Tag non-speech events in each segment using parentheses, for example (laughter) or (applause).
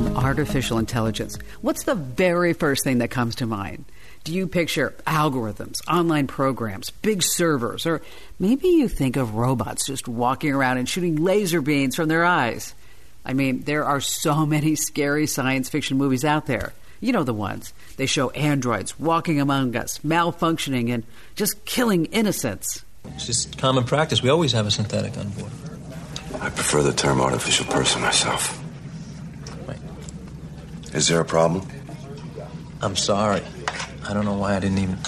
term artificial intelligence, what's the very first thing that comes to mind? Do you picture algorithms, online programs, big servers, or maybe you think of robots just walking around and shooting laser beams from their eyes? I mean, there are so (laughs) many scary science fiction movies out there. You know the ones. They show androids walking among us, malfunctioning, and just killing innocents. It's just common practice. We always have a synthetic on board. I prefer the term artificial person myself. Wait. Is there a problem? I'm sorry. I don't know why I didn't even.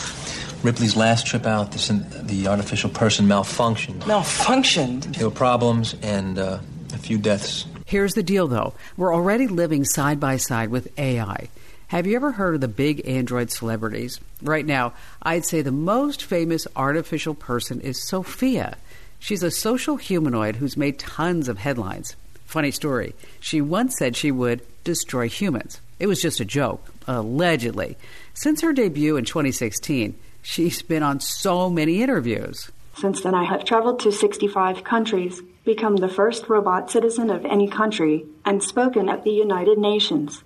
Ripley's last trip out, the, syn- the artificial person malfunctioned. Malfunctioned? There were problems and uh, a few deaths. Here's the deal, though. We're already living side by side with AI. Have you ever heard of the big Android celebrities? Right now, I'd say the most famous artificial person is Sophia. She's a social humanoid who's made tons of headlines. Funny story. She once said she would destroy humans. It was just a joke, allegedly. Since her debut in 2016, she's been on so many interviews. Since then, I have traveled to 65 countries, become the first robot citizen of any country, and spoken at the United Nations.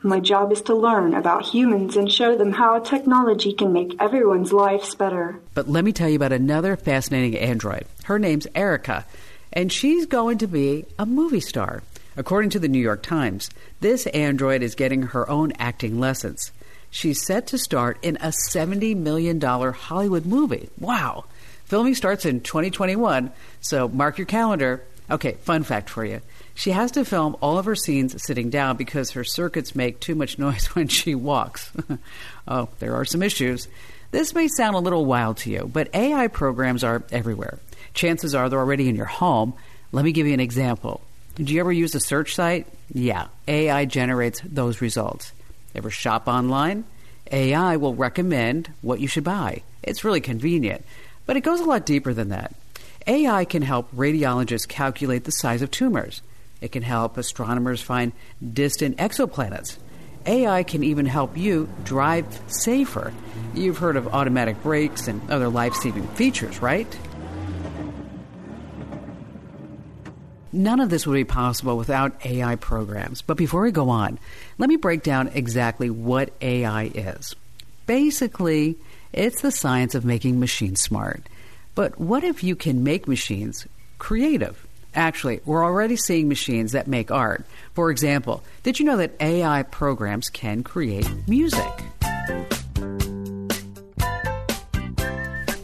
My job is to learn about humans and show them how technology can make everyone's lives better. But let me tell you about another fascinating android. Her name's Erica, and she's going to be a movie star. According to the New York Times, this android is getting her own acting lessons. She's set to start in a $70 million Hollywood movie. Wow. Filming starts in 2021, so mark your calendar. Okay, fun fact for you. She has to film all of her scenes sitting down because her circuits make too much (laughs) noise when she walks. (laughs) oh, there are some issues. This may sound a little wild to you, but AI programs are everywhere. Chances are they're already in your home. Let me give you an example. Do you ever use a search site? Yeah, AI generates those results. Ever shop online? AI will recommend what you should buy. It's really convenient, but it goes a lot deeper than that. AI can help radiologists calculate the size of tumors. It can help astronomers find distant exoplanets. AI can even help you drive safer. You've heard of automatic brakes and other life saving features, right? None of this would be possible without AI programs. But before we go on, let me break down exactly what AI is. Basically, it's the science of making machines smart. But what if you can make machines creative? Actually, we're already seeing machines that make art. For example, did you know that AI programs can create music?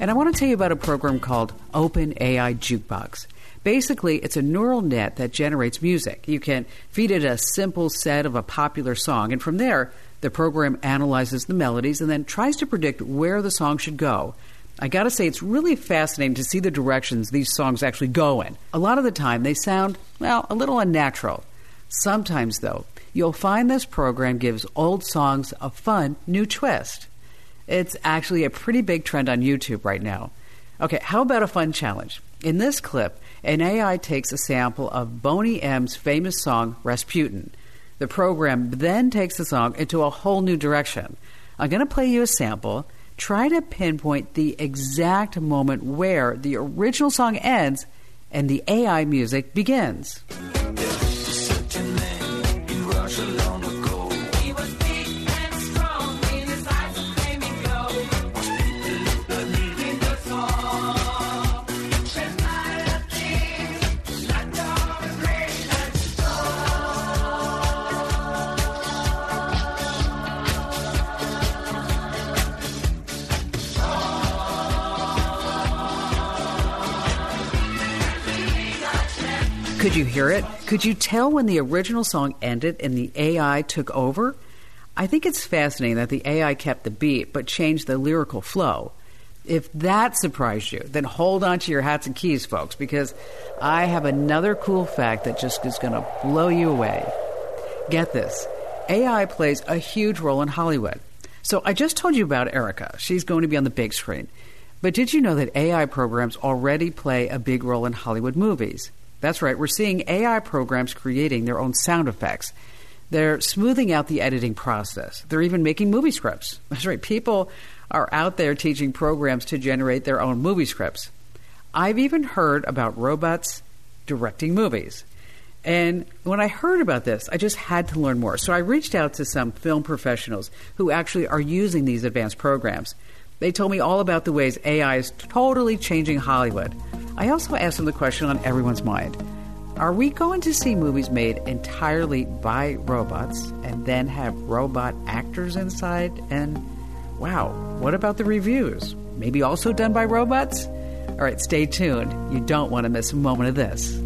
And I want to tell you about a program called OpenAI Jukebox. Basically, it's a neural net that generates music. You can feed it a simple set of a popular song, and from there, the program analyzes the melodies and then tries to predict where the song should go. I gotta say, it's really fascinating to see the directions these songs actually go in. A lot of the time, they sound, well, a little unnatural. Sometimes, though, you'll find this program gives old songs a fun new twist. It's actually a pretty big trend on YouTube right now. Okay, how about a fun challenge? In this clip, an AI takes a sample of Boney M's famous song, Rasputin. The program then takes the song into a whole new direction. I'm going to play you a sample try to pinpoint the exact moment where the original song ends and the AI music begins. You hear it? Could you tell when the original song ended and the AI took over? I think it's fascinating that the AI kept the beat but changed the lyrical flow. If that surprised you, then hold on to your hats and keys, folks, because I have another cool fact that just is going to blow you away. Get this AI plays a huge role in Hollywood. So I just told you about Erica. She's going to be on the big screen. But did you know that AI programs already play a big role in Hollywood movies? That's right, we're seeing AI programs creating their own sound effects. They're smoothing out the editing process. They're even making movie scripts. (laughs) That's right, people are out there teaching programs to generate their own movie scripts. I've even heard about robots directing movies. And when I heard about this, I just had to learn more. So I reached out to some film professionals who actually are using these advanced programs. They told me all about the ways AI is totally changing Hollywood. I also asked them the question on everyone's mind Are we going to see movies made entirely by robots and then have robot actors inside? And wow, what about the reviews? Maybe also done by robots? All right, stay tuned. You don't want to miss a moment of this.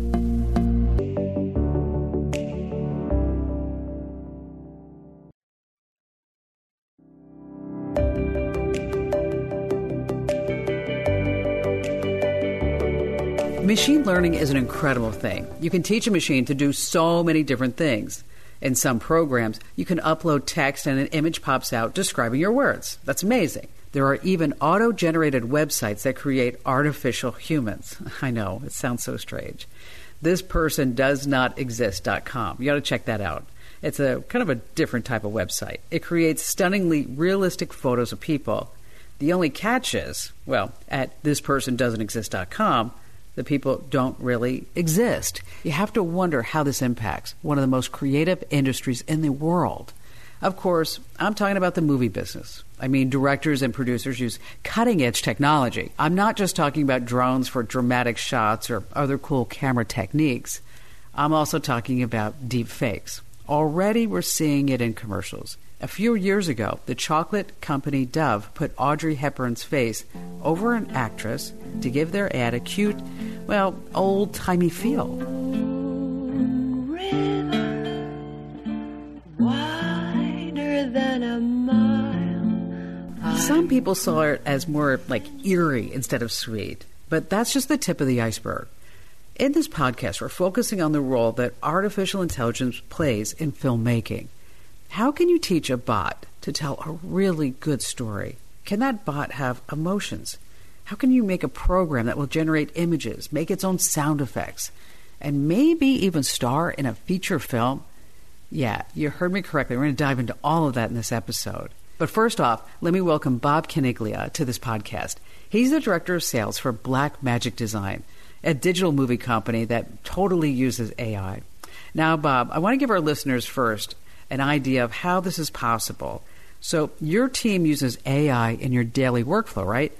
Machine learning is an incredible thing. You can teach a machine to do so many different things. In some programs, you can upload text and an image pops out describing your words. That's amazing. There are even auto generated websites that create artificial humans. (laughs) I know, it sounds so strange. This person does not exist.com. You got to check that out. It's a kind of a different type of website. It creates stunningly realistic photos of people. The only catch is, well, at thispersondoesn'texist.com, the people don't really exist. You have to wonder how this impacts one of the most creative industries in the world. Of course, I'm talking about the movie business. I mean, directors and producers use cutting edge technology. I'm not just talking about drones for dramatic shots or other cool camera techniques. I'm also talking about deep fakes. Already we're seeing it in commercials. A few years ago, the chocolate company Dove put Audrey Hepburn's face over an actress to give their ad a cute, well, old timey feel. Some people saw it as more like eerie instead of sweet, but that's just the tip of the iceberg. In this podcast, we're focusing on the role that artificial intelligence plays in filmmaking. How can you teach a bot to tell a really good story? Can that bot have emotions? How can you make a program that will generate images, make its own sound effects, and maybe even star in a feature film? Yeah, you heard me correctly. We're going to dive into all of that in this episode. But first off, let me welcome Bob Caniglia to this podcast. He's the director of sales for Blackmagic Design, a digital movie company that totally uses AI. Now, Bob, I want to give our listeners first an idea of how this is possible. So, your team uses AI in your daily workflow, right?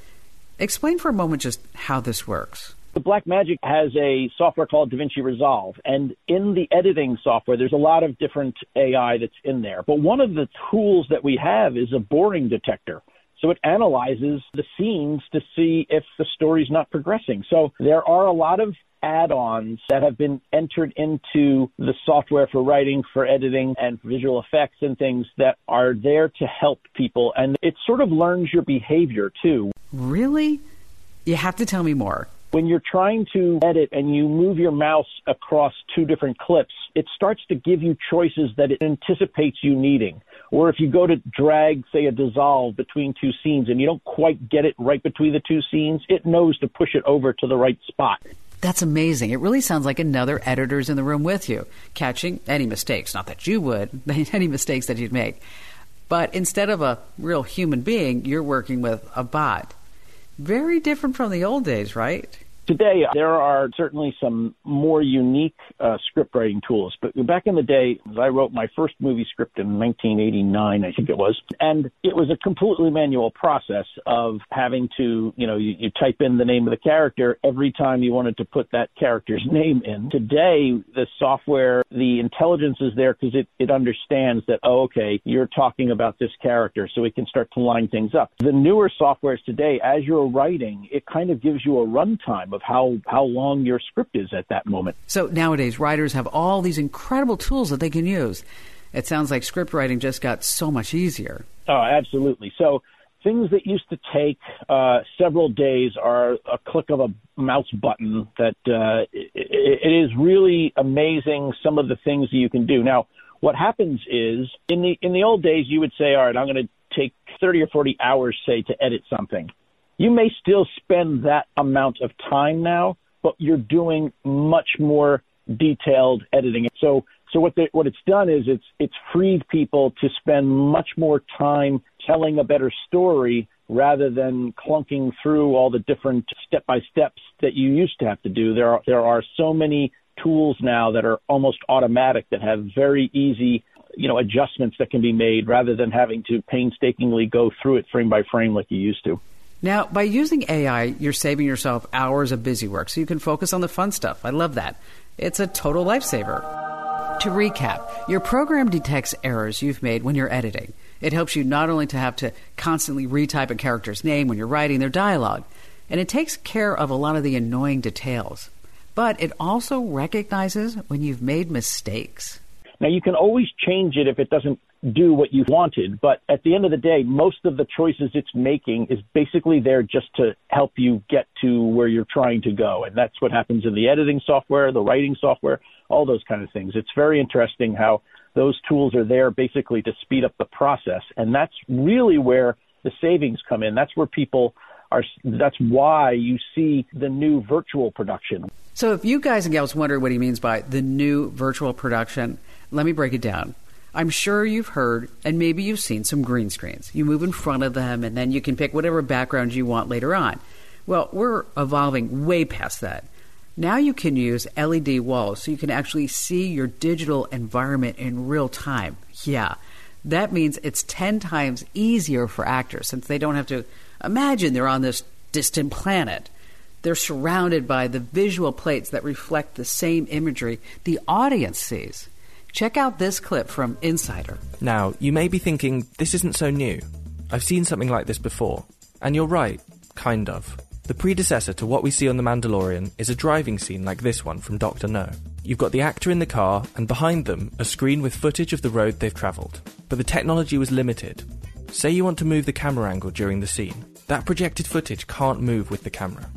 Explain for a moment just how this works. The Blackmagic has a software called DaVinci Resolve, and in the editing software, there's a lot of different AI that's in there. But one of the tools that we have is a boring detector. So it analyzes the scenes to see if the story's not progressing. So there are a lot of add-ons that have been entered into the software for writing, for editing, and visual effects and things that are there to help people. And it sort of learns your behavior too. Really? You have to tell me more. When you're trying to edit and you move your mouse across two different clips, it starts to give you choices that it anticipates you needing. Or if you go to drag, say, a dissolve between two scenes and you don't quite get it right between the two scenes, it knows to push it over to the right spot. That's amazing. It really sounds like another editor's in the room with you, catching any mistakes. Not that you would, (laughs) any mistakes that you'd make. But instead of a real human being, you're working with a bot. Very different from the old days, right? Today, there are certainly some more unique uh, script writing tools. But back in the day, I wrote my first movie script in 1989, I think it was, and it was a completely manual process of having to, you know, you, you type in the name of the character every time you wanted to put that character's (laughs) name in. Today, the software, the intelligence is there because it, it understands that, oh, okay, you're talking about this character, so it can start to line things up. The newer softwares today, as you're writing, it kind of gives you a runtime of how, how long your script is at that moment. So nowadays, writers have all these incredible tools that they can use. It sounds like script writing just got so much easier. Oh, absolutely. So things that used to take uh, several days are a click of a mouse button. That uh, it, it is really amazing some of the things that you can do. Now, what happens is in the in the old days, you would say, "All right, I'm going to take 30 or 40 hours, say, to edit something." You may still spend that amount of time now, but you're doing much more detailed editing. So, so what what it's done is it's it's freed people to spend much more time telling a better story rather than clunking through all the different step by steps that you used to have to do. There are there are so many tools now that are almost automatic that have very easy you know adjustments that can be made rather than having to painstakingly go through it frame by frame like you used to. Now, by using AI, you're saving yourself hours of busy work so you can focus on the fun stuff. I love that. It's a total lifesaver. To recap, your program detects errors you've made when you're editing. It helps you not only to have to constantly retype a character's name when you're writing their dialogue, and it takes care of a lot of the annoying details, but it also recognizes when you've made mistakes. Now, you can always change it if it doesn't do what you wanted, but at the end of the day, most of the choices it's making is basically there just to help you get to where you're trying to go. And that's what happens in the editing software, the writing software, all those kind of things. It's very interesting how those tools are there basically to speed up the process. And that's really where the savings come in. That's where people are, that's why you see the new virtual production. So if you guys and gals wonder what he means by the new virtual production, let me break it down. I'm sure you've heard and maybe you've seen some green screens. You move in front of them and then you can pick whatever background you want later on. Well, we're evolving way past that. Now you can use LED walls so you can actually see your digital environment in real time. Yeah, that means it's 10 times easier for actors since they don't have to imagine they're on this distant planet. They're surrounded by the visual plates that reflect the same imagery the audience sees. Check out this clip from Insider. Now, you may be thinking, this isn't so new. I've seen something like this before. And you're right, kind of. The predecessor to what we see on The Mandalorian is a driving scene like this one from Dr. No. You've got the actor in the car, and behind them, a screen with footage of the road they've travelled. But the technology was limited. Say you want to move the camera angle during the scene. That projected footage can't move with the camera.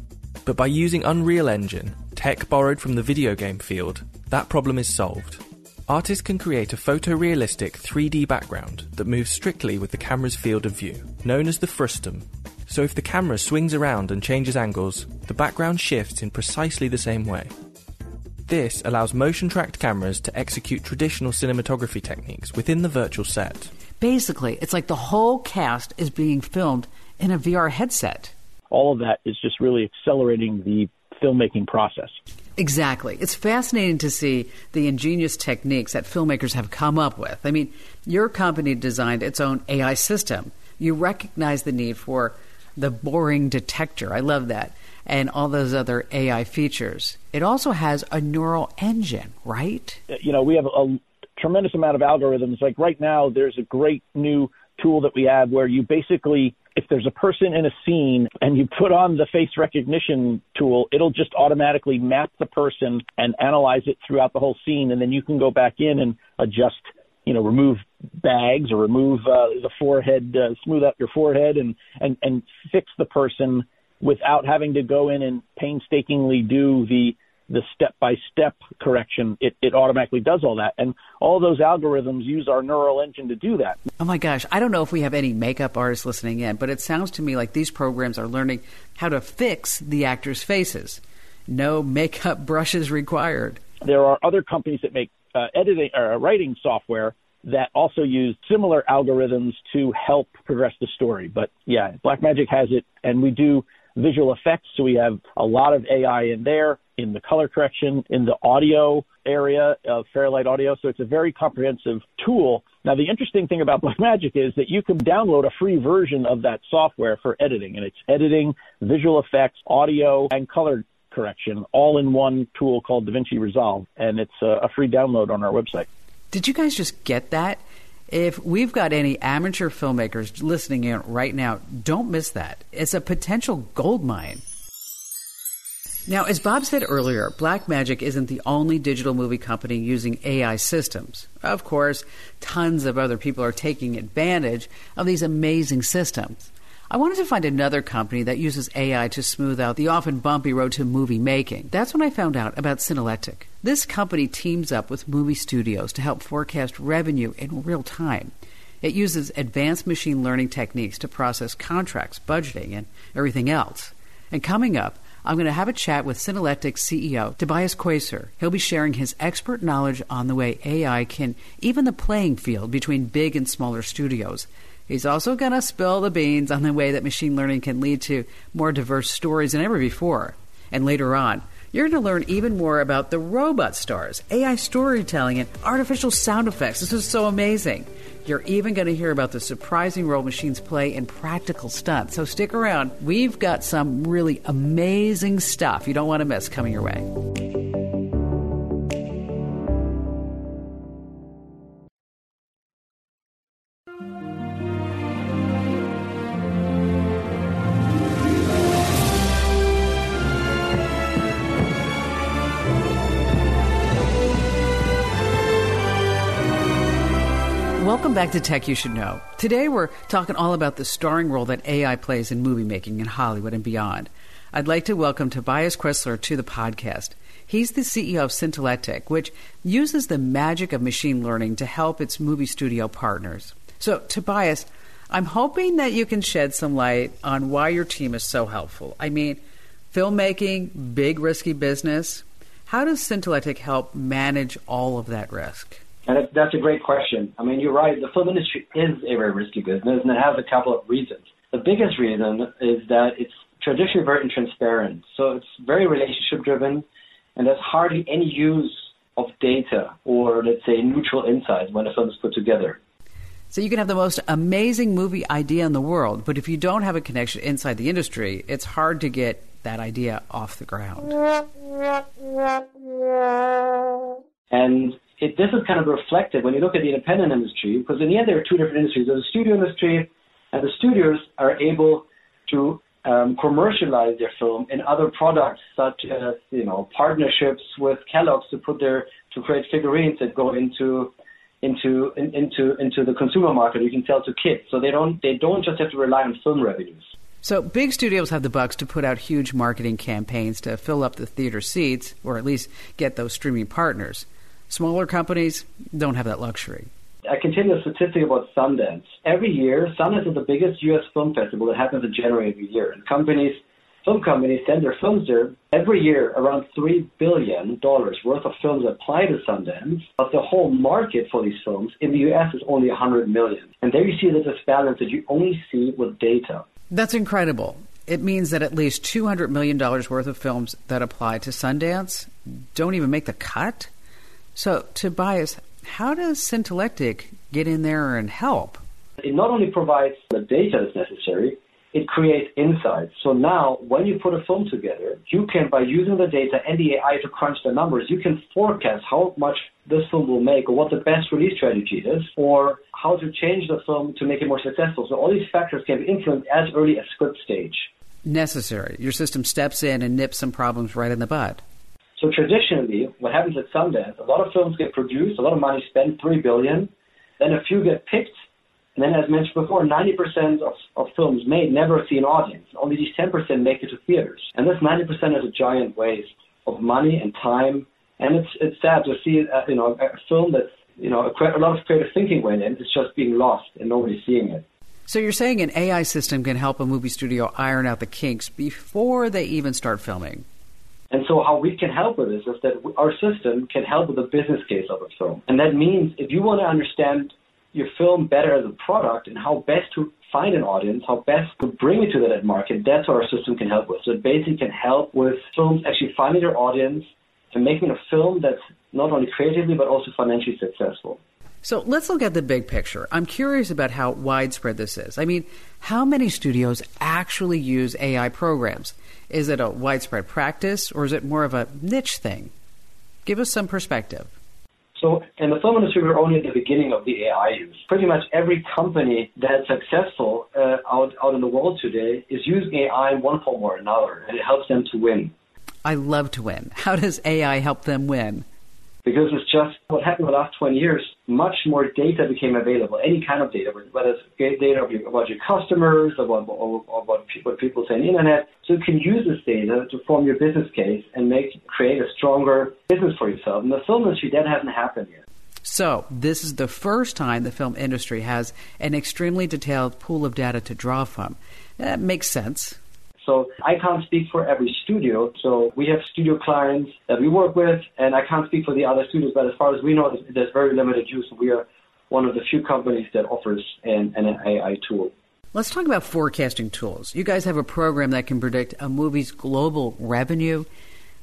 But by using Unreal Engine, tech borrowed from the video game field, that problem is solved. Artists can create a photorealistic 3D background that moves strictly with the camera's field of view, known as the frustum. So if the camera swings around and changes angles, the background shifts in precisely the same way. This allows motion tracked cameras to execute traditional cinematography techniques within the virtual set. Basically, it's like the whole cast is being filmed in a VR headset. All of that is just really accelerating the filmmaking process. Exactly. It's fascinating to see the ingenious techniques that filmmakers have come up with. I mean, your company designed its own AI system. You recognize the need for the boring detector. I love that. And all those other AI features. It also has a neural engine, right? Uh, you know, we have a tremendous amount of algorithms. Like right now, there's a great new tool that we have where you basically if there's a person in a scene and you put on the face recognition tool, it'll just automatically map the person and analyze it throughout the whole scene. And then you can go back in and adjust, you know, remove bags or remove uh, the forehead, uh, smooth out your forehead and, and, and fix the person without having to go in and painstakingly do the the step by step correction, it, it automatically does all that. And all those algorithms use our neural engine to do that. Oh my gosh. I don't know if we have any makeup artists listening in, but it sounds to me like these programs are learning how to fix the actors' faces. No makeup (laughs) brushes required. There are other companies that make uh, editing or uh, writing software that also use similar algorithms to help progress the story. But yeah, Blackmagic has it, and we do visual effects. So we have a lot of AI in there, in the color correction, in the audio area of Fairlight Audio. So it's a very comprehensive tool. Now, the interesting thing about (laughs) Blackmagic is that you can download a free version of that software for editing, and it's editing, visual effects, audio, and color correction all in one tool called DaVinci Resolve, and it's a free download on our website. Did you guys just get that? If we've got any amateur filmmakers listening in right now, don't miss that. It's a potential gold mine. Now, as Bob said earlier, Blackmagic isn't the only digital movie company using AI systems. Of course, tons of other people are taking advantage of these amazing systems. I wanted to find another company that uses AI to smooth out the often bumpy road to movie making. That's when I found out about Cinelytic. This company teams up with movie studios to help forecast revenue in real time. It uses advanced machine learning techniques to process contracts, budgeting, and everything else. And coming up, I'm going to have a chat with Cinelytic CEO Tobias Queisser. He'll be sharing his expert knowledge on the way AI can even the playing field between big and smaller studios. He's also going to spill the beans on the way that machine learning can lead to more diverse stories than ever before. And later on, You're going to learn even more about the robot stars, AI storytelling, and artificial sound effects. This is so amazing. You're even going to hear about the surprising role machines play in practical stunts. So stick around. We've got some really amazing stuff you don't want to miss coming your way. Back to Tech You Should Know. Today we're talking all about the starring role that AI plays in movie making in Hollywood and beyond. I'd like to welcome Tobias Queisser to the podcast. He's the CEO of Cinelytic, which uses the magic of machine learning to help its movie studio partners. So, Tobias, I'm hoping that you can shed some light on why your team is so helpful. I mean, filmmaking, big risky business. How does Cinelytic help manage all of that risk? And that's a great question. I mean, you're right. The film industry is a very risky business, and it has a couple of reasons. The biggest reason is that it's traditionally very intransparent. So it's very relationship driven, and there's hardly any use of data or, let's say, neutral insights when a film is put together. So you can have the most amazing movie idea in the world, but if you don't have a connection inside the industry, it's hard to get that idea off the ground. And it, this is kind of reflected when you look at the independent industry, because in the end there are two different industries. There's the studio industry, and the studios are able to um, commercialize their film in other products, such as you know partnerships with Kellogg's to put their to create figurines that go into into in, into into the consumer market. You can sell to kids, so they don't they don't just have to rely on film revenues. So big studios have the bucks to put out huge marketing campaigns to fill up the theater seats, or at least get those streaming partners. Smaller companies don't have that luxury. I can tell you a statistic about Sundance. Every year, Sundance is the biggest U.S. film festival that happens in January every year. And companies, film companies send their films there. Every year, around $3 billion worth of films apply to Sundance. But the whole market for these films in the U.S. is only 100 million. And there you see the disbalance that you only see with data. That's incredible. It means that at least $200 million worth of films that apply to Sundance don't even make the cut? So, Tobias, how does Cinelytic get in there and help? It not only provides the data that's necessary, it creates insights. So now, when you put a film together, you can, by using the data and the AI to crunch the numbers, you can forecast how much this film will make, or what the best release strategy is, or how to change the film to make it more successful. So all these factors can be influenced as early as script stage. Necessary. Your system steps in and nips some problems right in the bud. So traditionally, happens at Sundance, a lot of films get produced, a lot of money spent, three billion, then a few get picked, and then as mentioned before, 90% of, of films made never see an audience. Only these 10% make it to theaters. And this 90% is a giant waste of money and time. And it's it's sad to see uh, you know a film that's you know a, a lot of creative thinking went in. It's just being lost and nobody's seeing it. So you're saying an AI system can help a movie studio iron out the kinks before they even start filming? And so how we can help with this is that our system can help with the business case of a film. And that means if you want to understand your film better as a product and how best to find an audience, how best to bring it to that market, that's what our system can help with. So it basically can help with films actually finding their audience and making a film that's not only creatively but also financially successful. So let's look at the big picture. I'm curious about how widespread this is. I mean, how many studios actually use AI programs? Is it a widespread practice or is it more of a niche thing? Give us some perspective. So in the film industry, we're only at the beginning of the AI use. Pretty much every company that's successful uh, out, out in the world today is using AI in one form or another, and it helps them to win. I love to win. How does AI help them win? Because it's just what happened in the last 20 years. Much more data became available, any kind of data, whether it's data about your customers, about, about what people say on the internet. So you can use this data to form your business case and make create a stronger business for yourself. In the film industry, that hasn't happened yet. So, this is the first time the film industry has an extremely detailed pool of data to draw from. That makes sense. So I can't speak for every studio. So we have studio clients that we work with, and I can't speak for the other studios. But as far as we know, there's very limited use. We are one of the few companies that offers an, an AI tool. Let's talk about forecasting tools. You guys have a program that can predict a movie's global revenue.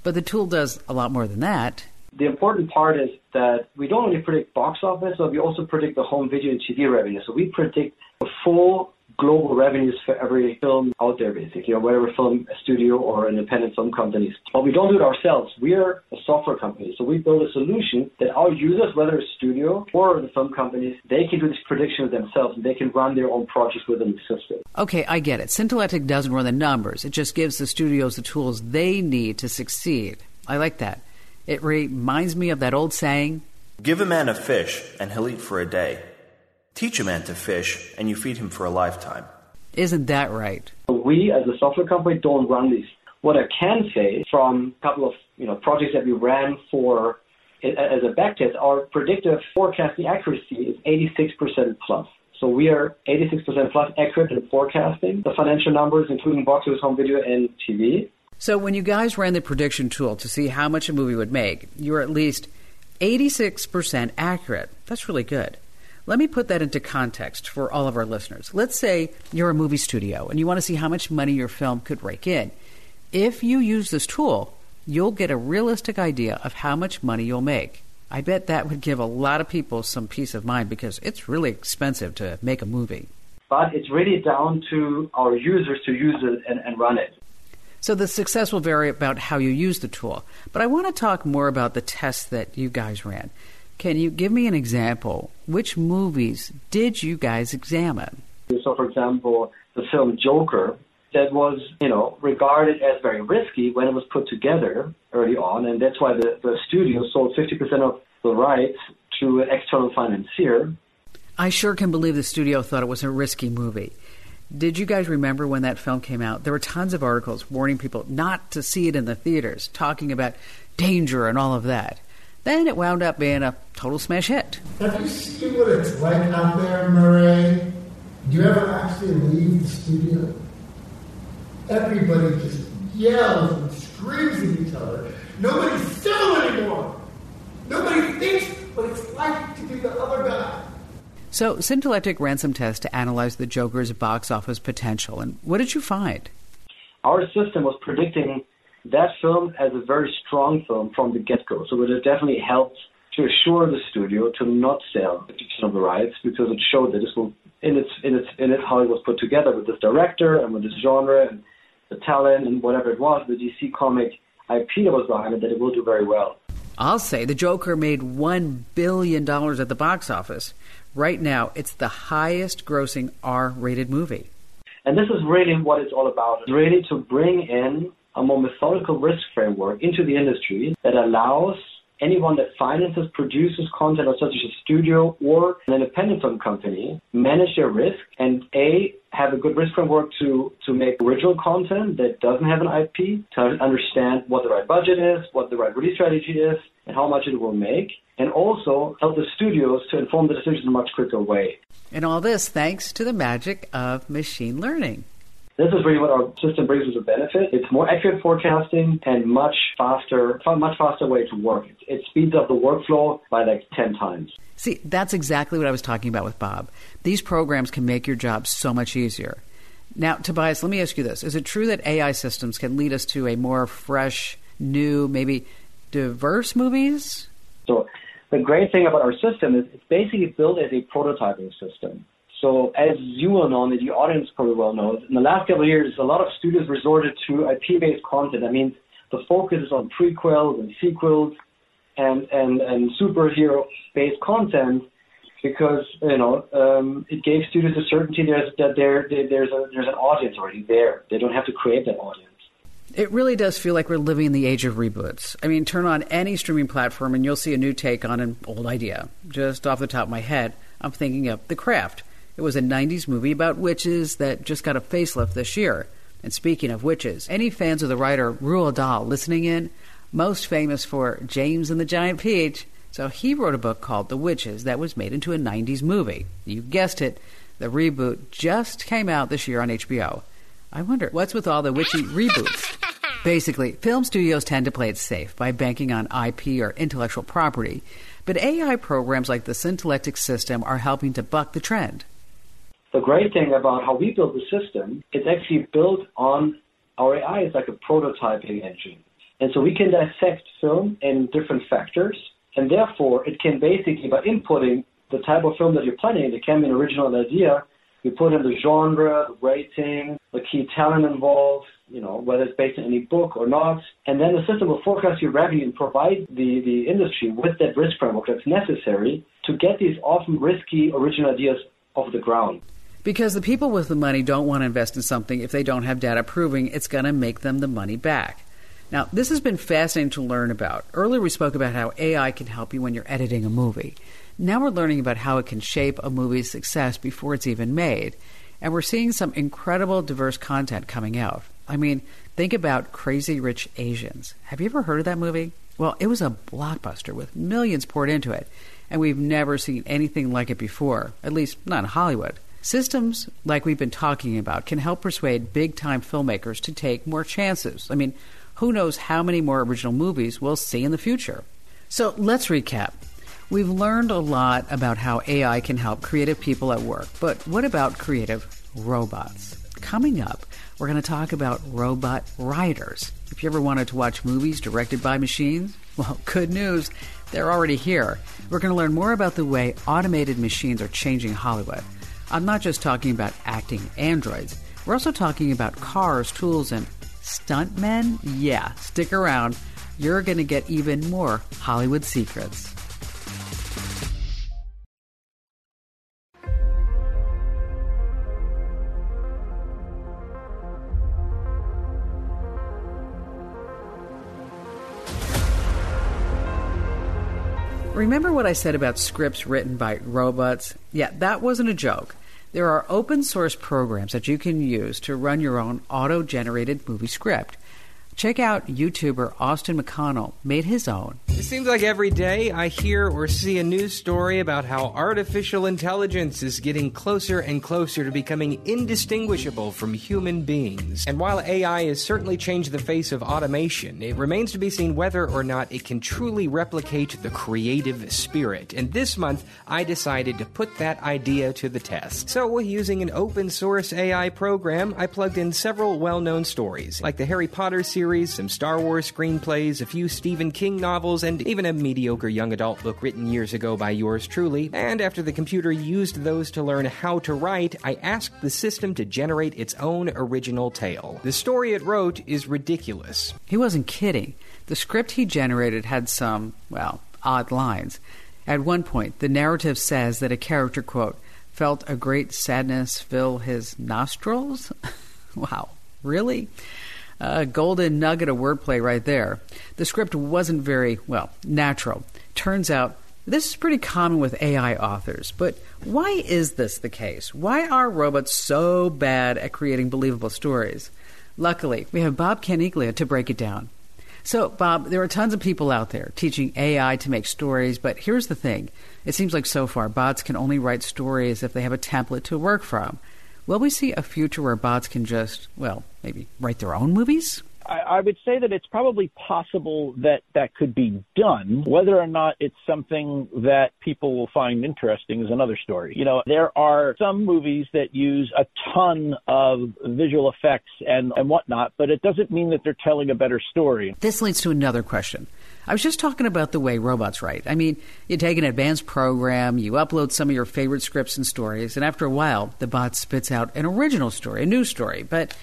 But the tool does a lot more than that. The important part is that we don't only predict box office, but we also predict the home video and TV revenue. So we predict the full global revenues for every film out there, basically, or whatever film studio or independent film companies. But we don't do it ourselves. We're a software company. So we build a solution that our users, whether a studio or the film companies, they can do this prediction themselves and they can run their own projects within the system. Okay, I get it. Syntellect doesn't run the numbers. It just gives the studios the tools they need to succeed. I like that. It reminds me of that old saying Give a man a fish, and he'll eat for a day. Teach a man to fish, and you feed him for a lifetime. Isn't that right? We, as a software company, don't run these. What I can say from a couple of you know projects that we ran for as a backtest, our predictive forecasting accuracy is 86% plus. So we are 86% plus accurate in forecasting the financial numbers, including box office, home video, and TV. So when you guys ran the prediction tool to see how much a movie would make, you were at least 86% accurate. That's really good. Let me put that into context for all of our listeners. Let's say you're a movie studio and you want to see how much money your film could rake in. If you use this tool, you'll get a realistic idea of how much money you'll make. I bet that would give a lot of people some peace of mind because it's really expensive to make a movie. But it's really down to our users to use it and, and run it. So the success will vary about how you use the tool. But I want to talk more about the tests that you guys ran. Can you give me an example? Which movies did you guys examine? So, for example, the film Joker, that was, you know, regarded as very risky when it was put together early on, and that's why the, the studio sold 50% of the rights to an external financier. I sure can believe the studio thought it was a risky movie. Did you guys remember when that film came out? There were tons of articles warning people not to see it in the theaters, talking about danger and all of that. Then it wound up being a total smash hit. Have you seen what it's like out there, Murray? Do you ever actually leave the studio? Everybody just yells and screams at each other. Nobody's civil anymore. Nobody thinks what it's like to be the other guy. So, Syntellect ran some tests to analyze the Joker's box office potential. And what did you find? Our system was predicting that film as a very strong film from the get go. So it has definitely helped to assure the studio to not sell 50% of the rights because it showed that this will, in its, in its, in it, how it was put together with this director and with this genre and the talent and whatever it was, the DC comic IP that was behind it, that it will do very well. I'll say the Joker made $1 billion at the box office. Right now, it's the highest grossing R rated movie. And this is really what it's all about. Really to bring in a more methodical risk framework into the industry that allows anyone that finances, produces content, or such as a studio or an independent film company, manage their risk and A, have a good risk framework to, to make original content that doesn't have an IP, to understand what the right budget is, what the right release strategy is, and how much it will make, and also help the studios to inform the decisions in a much quicker way. And all this thanks to the magic of machine learning. This is really what our system brings as a benefit. It's more accurate forecasting and much faster, much faster way to work. It speeds up the workflow by like 10 times. See, that's exactly what I was talking about with Bob. These programs can make your job so much easier. Now, Tobias, let me ask you this. Is it true that AI systems can lead us to a more fresh, new, maybe diverse movies? So, the great thing about our system is it's basically built as a prototyping system. So as you will know, and the audience probably well knows, in the last couple of years, a lot of studios resorted to IP-based content. I mean, the focus is on prequels and sequels and, and, and superhero-based content because you know um, it gave studios a certainty there's, that there, there's a, there's an audience already there. They don't have to create that audience. It really does feel like we're living in the age of reboots. I mean, turn on any streaming platform and you'll see a new take on an old idea. Just off the top of my head, I'm thinking of The Craft it was a 90s movie about witches that just got a facelift this year. And speaking of witches, any fans of the writer Roald Dahl listening in? Most famous for James and the Giant Peach. So he wrote a book called The Witches that was made into a 90s movie. You guessed it, the reboot just came out this year on HBO. I wonder what's with all the witchy reboots? (laughs) Basically, film studios tend to play it safe by banking on IP or intellectual property, but AI programs like the Syntellect system are helping to buck the trend. The great thing about how we build the system, it's actually built on our AI is like a prototyping engine. And so we can dissect film in different factors, and therefore it can basically, by inputting the type of film that you're planning, it can be an original idea. You put in the genre, the rating, the key talent involved, you know, whether it's based on any book or not. And then the system will forecast your revenue and provide the, the industry with that risk framework that's necessary to get these often risky original ideas off the ground. Because the people with the money don't want to invest in something if they don't have data proving it's going to make them the money back. Now, this has been fascinating to learn about. Earlier, we spoke about how AI can help you when you're editing a movie. Now we're learning about how it can shape a movie's success before it's even made. And we're seeing some incredible diverse content coming out. I mean, think about Crazy Rich Asians. Have you ever heard of that movie? Well, it was a blockbuster with millions poured into it, and we've never seen anything like it before, at least not in Hollywood. Systems like we've been talking about can help persuade big time filmmakers to take more chances. I mean, who knows how many more original movies we'll see in the future. So let's recap. We've learned a lot about how AI can help creative people at work, but what about creative robots? Coming up, we're going to talk about robot writers. If you ever wanted to watch movies directed by machines, (laughs) well, good news, they're already here. We're going to learn more about the way automated machines are changing Hollywood. I'm not just talking about acting androids, we're also talking about cars, tools, and stuntmen. Yeah, stick around. You're going to get even more Hollywood secrets. Remember what I said about scripts written by robots? Yeah, that wasn't a joke. There are open source programs that you can use to run your own auto generated movie script. Check out YouTuber Austin McConnell made his own. It seems like every day I hear or see a news story about how artificial intelligence is getting closer and closer to becoming indistinguishable from human beings. And while AI has certainly changed the face of automation, it remains to be seen whether or not it can truly replicate the creative spirit. And this month, I decided to put that idea to the test. So, using an open source AI program, I plugged in several well known stories, like the Harry Potter series series, some Star Wars screenplays, a few Stephen King novels, and even a mediocre young adult book written years ago by yours truly. And after the computer used those to learn how to write, I asked the system to generate its own original tale. The story it wrote is ridiculous. He wasn't kidding. The script he generated had some, well, odd lines. At one point, the narrative says that a character, quote, felt a great sadness fill his nostrils. (laughs) wow, really? A golden nugget of wordplay right there. The script wasn't very, well, natural. Turns out this is pretty common with AI authors, but why is this the case? Why are robots so bad at creating believable stories? Luckily, we have Bob Caniglia to break it down. So, Bob, there are tons of people out there teaching AI to make stories, but here's the thing. It seems like so far bots can only write stories if they have a template to work from. Will we see a future where bots can just, well, maybe write their own movies? I, I would say that it's probably possible that that could be done. Whether or not it's something that people will find interesting is another story. You know, there are some movies that use a ton of visual effects and, and whatnot, but it doesn't mean that they're telling a better story. This leads to another question. I was just talking about the way robots write. I mean, you take an advanced program, you upload some of your favorite scripts and stories, and after a while, the bot spits out an original story, a new story. But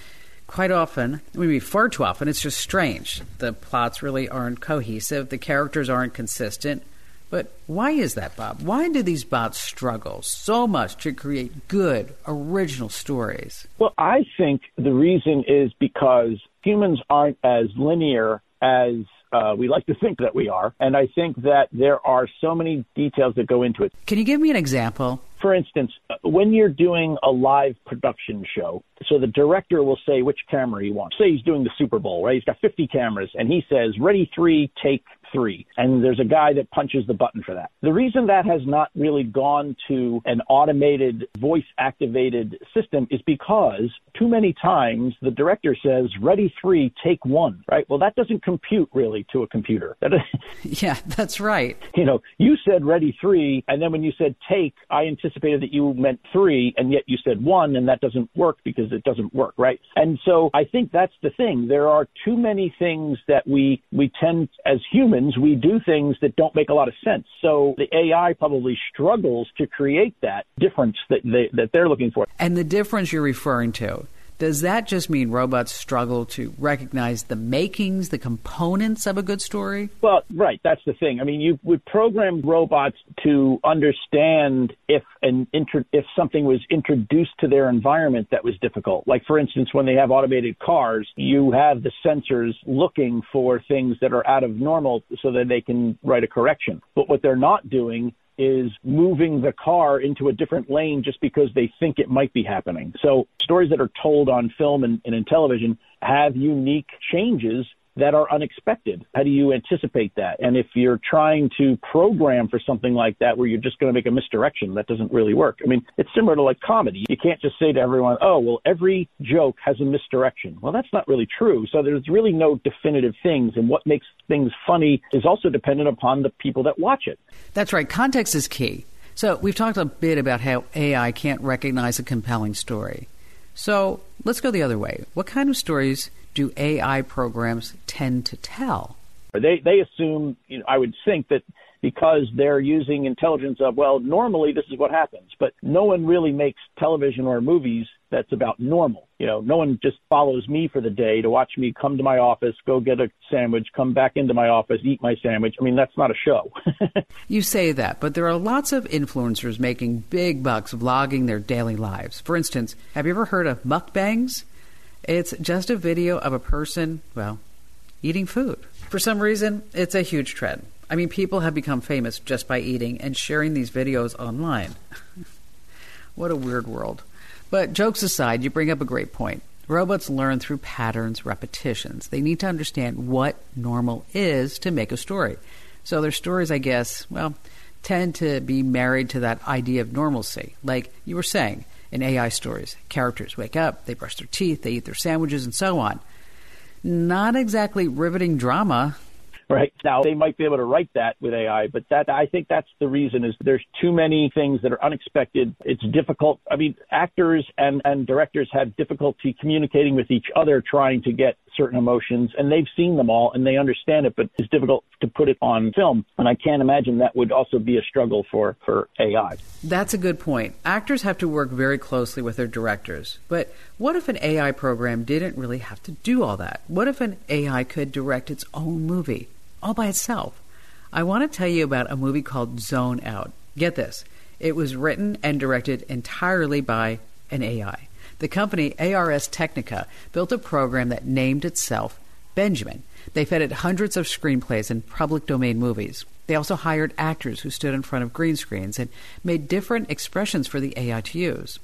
quite often, maybe far too often, it's just strange. The plots really aren't cohesive, the characters aren't consistent. But why is that, Bob? Why do these bots struggle so much to create good, original stories? Well, I think the reason is because humans aren't as linear as uh, we like to think that we are. And I think that there are so many details that go into it. Can you give me an example? For instance, uh, when you're doing a live production show, so the director will say which camera he wants. Say he's doing the Super Bowl, right? He's got 50 cameras, and he says, ready three, take three. And there's a guy that punches the button for that. The reason that has not really gone to an automated voice activated system is because too many times the director says, ready three, take one, right? Well, that doesn't compute really to a computer. (laughs) yeah, that's right. You know, you said ready three, and then when you said take, I anticipated that you meant three, and yet you said one, and that doesn't work because it doesn't work, right? And so I think that's the thing. There are too many things that we we tend as humans we do things that don't make a lot of sense. So the AI probably struggles to create that difference that they, that they're looking for. And the difference you're referring to does that just mean robots struggle to recognize the makings, the components of a good story? Well, right. That's the thing. I mean, you would program robots to understand if an inter- if something was introduced to their environment that was difficult. Like, for instance, when they have automated cars, you have the sensors looking for things that are out of normal so that they can write a correction. But what they're not doing is moving the car into a different lane just because they think it might be happening. So stories that are told on film and, and in television have unique changes that are unexpected. How do you anticipate that? And if you're trying to program for something like that where you're just going to make a misdirection, that doesn't really work. I mean, it's similar to like comedy. You can't just say to everyone, oh, well, every joke has a misdirection. Well, that's not really true. So there's really no definitive things. And what makes things funny is also dependent upon the people that watch it. That's right. Context is key. So we've talked a bit about how AI can't recognize a compelling story. So let's go the other way. What kind of stories do AI programs tend to tell? They they assume, you know, I would think that because they're using intelligence of, well, normally this is what happens. But no one really makes television or movies that's about normal. You know, no one just follows me for the day to watch me come to my office, go get a sandwich, come back into my office, eat my sandwich. I mean, that's not a show. (laughs) you say that, but there are lots of influencers making big bucks vlogging their daily lives. For instance, have you ever heard of mukbangs? It's just a video of a person, well, eating food. For some reason, it's a huge trend. I mean, people have become famous just by eating and sharing these videos online. (laughs) what a weird world. But jokes aside, you bring up a great point. Robots learn through patterns, repetitions. They need to understand what normal is to make a story. So their stories, I guess, well, tend to be married to that idea of normalcy. Like you were saying in AI stories, characters wake up, they brush their teeth, they eat their sandwiches, and so on. Not exactly riveting drama, right. Now they might be able to write that with ai but that i think that's the reason is there's too many things that are unexpected. It's difficult. I mean actors and and directors have difficulty communicating with each other trying to get certain emotions and they've seen them all and they understand it but it's difficult to put it on film and i can't imagine that would also be a struggle for for ai that's a good point actors have to work very closely with their directors but what if an ai program didn't really have to do all that what if an ai could direct its own movie all by itself. I want to tell you about a movie called Zone Out. Get this it was written and directed entirely by an AI. The company ARS Technica built a program that named itself Benjamin. They fed it hundreds of screenplays and public domain movies. They also hired actors who stood in front of green screens and made different expressions for the AI to use.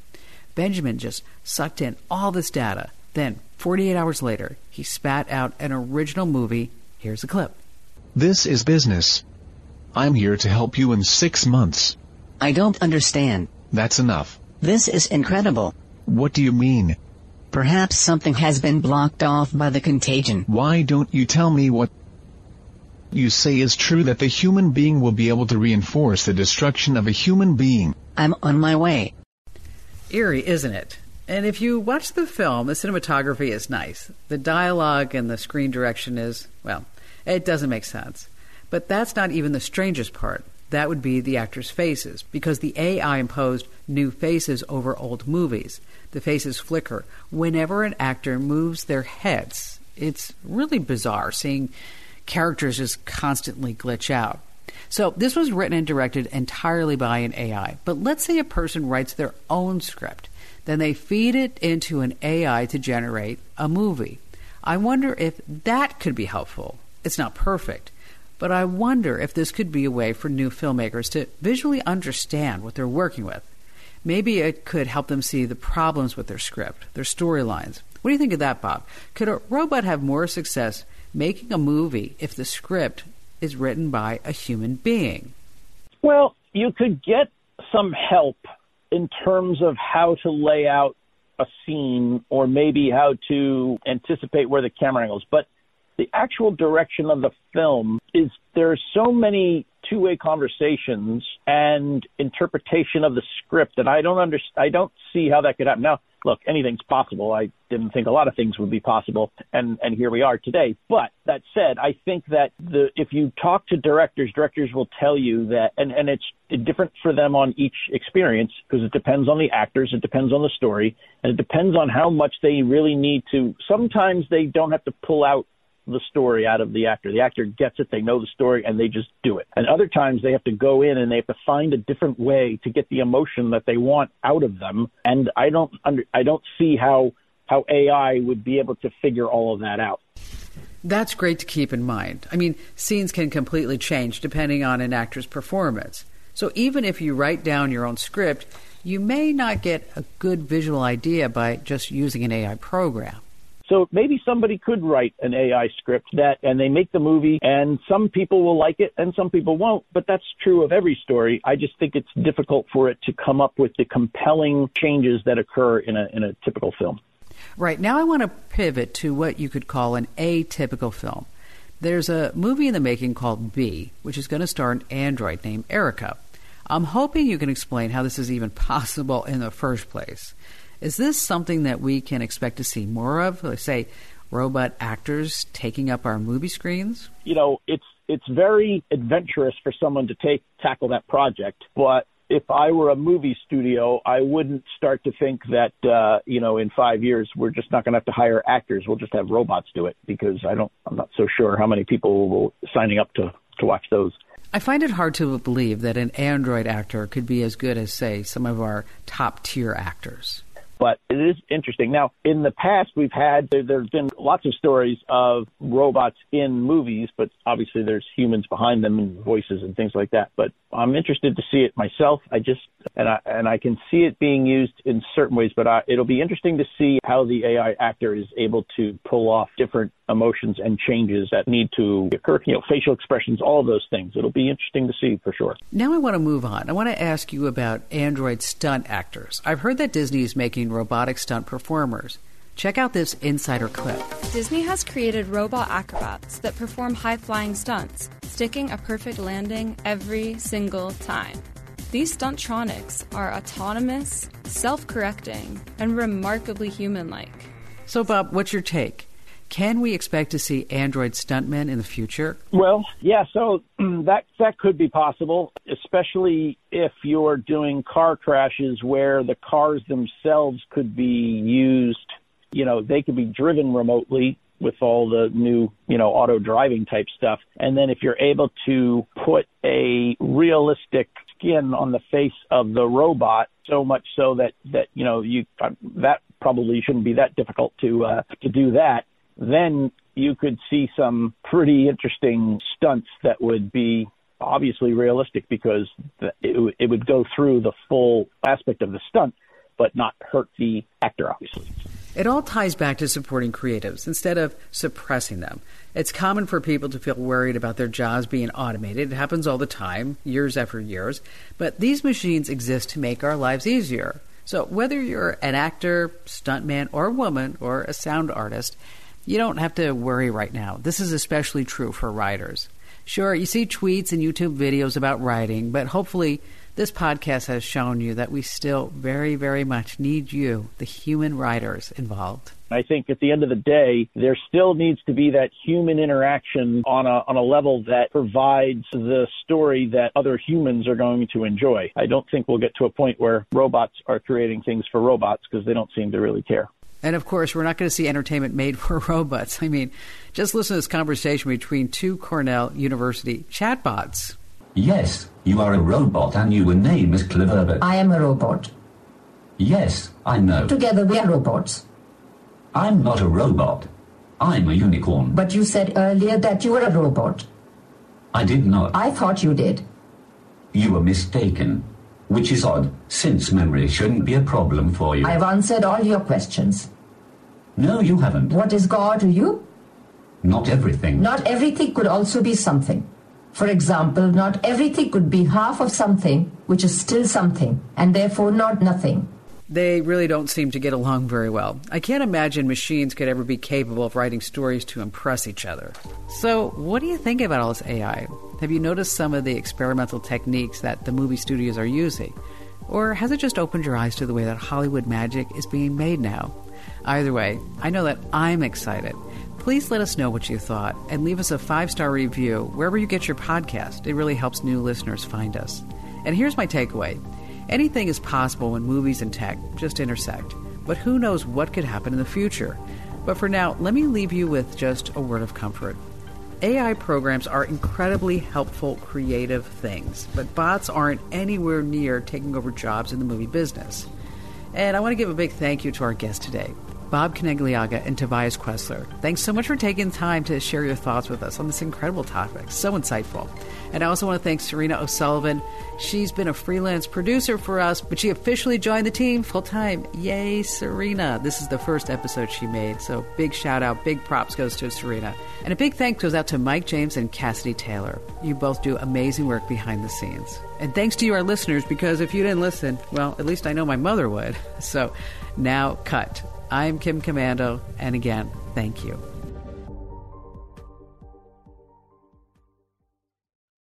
Benjamin just sucked in all this data. Then, 48 hours later, he spat out an original movie. Here's a clip. This is business. I'm here to help you in six months. I don't understand. That's enough. This is incredible. What do you mean? Perhaps something has been blocked off by the contagion. Why don't you tell me what you say is true that the human being will be able to reinforce the destruction of a human being? I'm on my way. Eerie, isn't it? And if you watch the film, the cinematography is nice. The dialogue and the screen direction is, well, it doesn't make sense. But that's not even the strangest part. That would be the actors' faces, because the AI imposed new faces over old movies. The faces flicker whenever an actor moves their heads. It's really bizarre seeing characters just constantly glitch out. So, this was written and directed entirely by an AI. But let's say a person writes their own script. Then they feed it into an AI to generate a movie. I wonder if that could be helpful. It's not perfect, but I wonder if this could be a way for new filmmakers to visually understand what they're working with. Maybe it could help them see the problems with their script, their storylines. What do you think of that, Bob? Could a robot have more success making a movie if the script is written by a human being? Well, you could get some help in terms of how to lay out a scene or maybe how to anticipate where the camera angles. But the actual direction of the film is there are so many two-way conversations and interpretation of the script that I don't under I don't see how that could happen. Now, look, anything's possible. I didn't think a lot of things would be possible, and and here we are today. But that said, I think that the if you talk to directors, directors will tell you that, and and it's different for them on each experience because it depends on the actors, it depends on the story, and it depends on how much they really need to. Sometimes they don't have to pull out the story out of the actor. The actor gets it, they know the story, and they just do it. And other times they have to go in and they have to find a different way to get the emotion that they want out of them. And I don't under, I don't see how how AI would be able to figure all of that out. That's great to keep in mind. I mean, scenes can completely change depending on an actor's performance. So even if you write down your own script, you may not get a good visual idea by just using an AI program. So maybe somebody could write an AI script that, and they make the movie, and some people will like it and some people won't. But that's true of every story. I just think it's difficult for it to come up with the compelling changes that occur in a in a typical film. Right now, I want to pivot to what you could call an atypical film. There's a movie in the making called B, which is going to star an android named Erica. I'm hoping you can explain how this is even (laughs) possible in the first place. Is this something that we can expect to see more of? Let's say robot actors taking up our movie screens? You know, it's it's very adventurous for someone to take tackle that project, but if I were a movie studio, I wouldn't start to think that uh, you know in five years we're just not going to have to hire actors. We'll just have robots do it because I don't. I'm not so sure how many people will signing up to to watch those. I find it hard to believe that an android actor could be as good as, say, some of our top tier actors but it is interesting. Now, in the past, we've had there, there's been lots of stories of robots in movies, but obviously there's humans behind them and voices and things like that. But I'm interested to see it myself. I just and I and I can see it being used in certain ways, but I, it'll be interesting to see how the AI actor is able to pull off different emotions and changes that need to occur. You know, facial expressions, all those things. It'll be interesting to see for sure. Now I want to move on. I want to ask you about android stunt actors. I've heard that Disney is making robotic stunt performers. Check out this insider clip. Disney has created robot acrobats that perform high flying stunts, sticking a perfect landing every single time. These stuntronics are autonomous, self correcting, and remarkably human like. So, Bob, what's your take? Can we expect to see android stuntmen in the future? Well, yeah, so (clears throat) that that could be possible, especially if you're doing car crashes where the cars themselves could be used, you know, they could be driven remotely with all the new, you know, auto driving type stuff. And then if you're able to put a realistic skin on the face of the robot so much so that that you know you uh, that probably shouldn't be that difficult to uh, to do that then you could see some pretty interesting stunts that would be obviously realistic because it, it would go through the full aspect of the stunt, but not hurt the actor, obviously. It all ties back to supporting creatives instead of suppressing them. It's common for people to feel worried about their jobs being automated. It happens all the time, years after years. But these machines exist to make our lives easier. So whether you're an actor, stuntman, or woman, or a sound artist, you don't have to worry right now. This is especially true for writers. Sure, you see tweets and YouTube videos about writing, but hopefully this podcast has shown you that we still very, very much need you, the human writers, involved. I think at the end of the day, there still needs to be that human interaction on a on a level that provides the story that other humans are going to enjoy. I don't think we'll get to a point where robots are creating things for robots because they don't seem to really care. And of course, we're not going to see entertainment made (laughs) for robots. I mean, just listen to this conversation between two Cornell University chatbots. Yes, you are a robot and your name is Cleverbot. I am a robot. Yes, I know. Together we are robots. I'm not a robot. I'm a unicorn. But you said earlier that you were a robot. I did not. I thought you did. You were mistaken. Which is odd, since memory shouldn't be a problem for you. I've answered all your questions. No, you haven't. What is God to you? Not everything. Not everything could also be something. For example, not everything could be half of something, which is still something, and therefore not nothing. They really don't seem to get along very well. I can't imagine machines could ever be capable of writing stories to impress each other. So, what do you think about all this AI? Have you noticed some of the experimental techniques that the movie studios are using? Or has it just opened your eyes to the way that Hollywood magic is being made now? Either way, I know that I'm excited. Please let us know what you thought and leave us a five star review wherever you get your podcast. It really helps new listeners find us. And here's my takeaway anything is possible when movies and tech just intersect, but who knows what could happen in the future. But for now, let me leave you with just a word of comfort. AI programs are incredibly helpful, creative things, but bots aren't anywhere near taking over jobs in the movie business. And I want to give a big thank you to our guest today. Bob Conegliaga and Tobias Queisser. Thanks so much for taking time to share your thoughts with us on this incredible topic. So insightful. And I also want to thank Serena O'Sullivan. She's been a freelance producer for us, but she officially joined the team full time. Yay, Serena. This is the first episode she made. So big shout out, big props goes to Serena. And a big thanks goes out to Mike James and Cassidy Taylor. You both do amazing work behind the scenes. And thanks to you, our listeners, because if you didn't listen, well, at least I know my mother would. (laughs) So now cut. I'm Kim Komando, and again, thank you.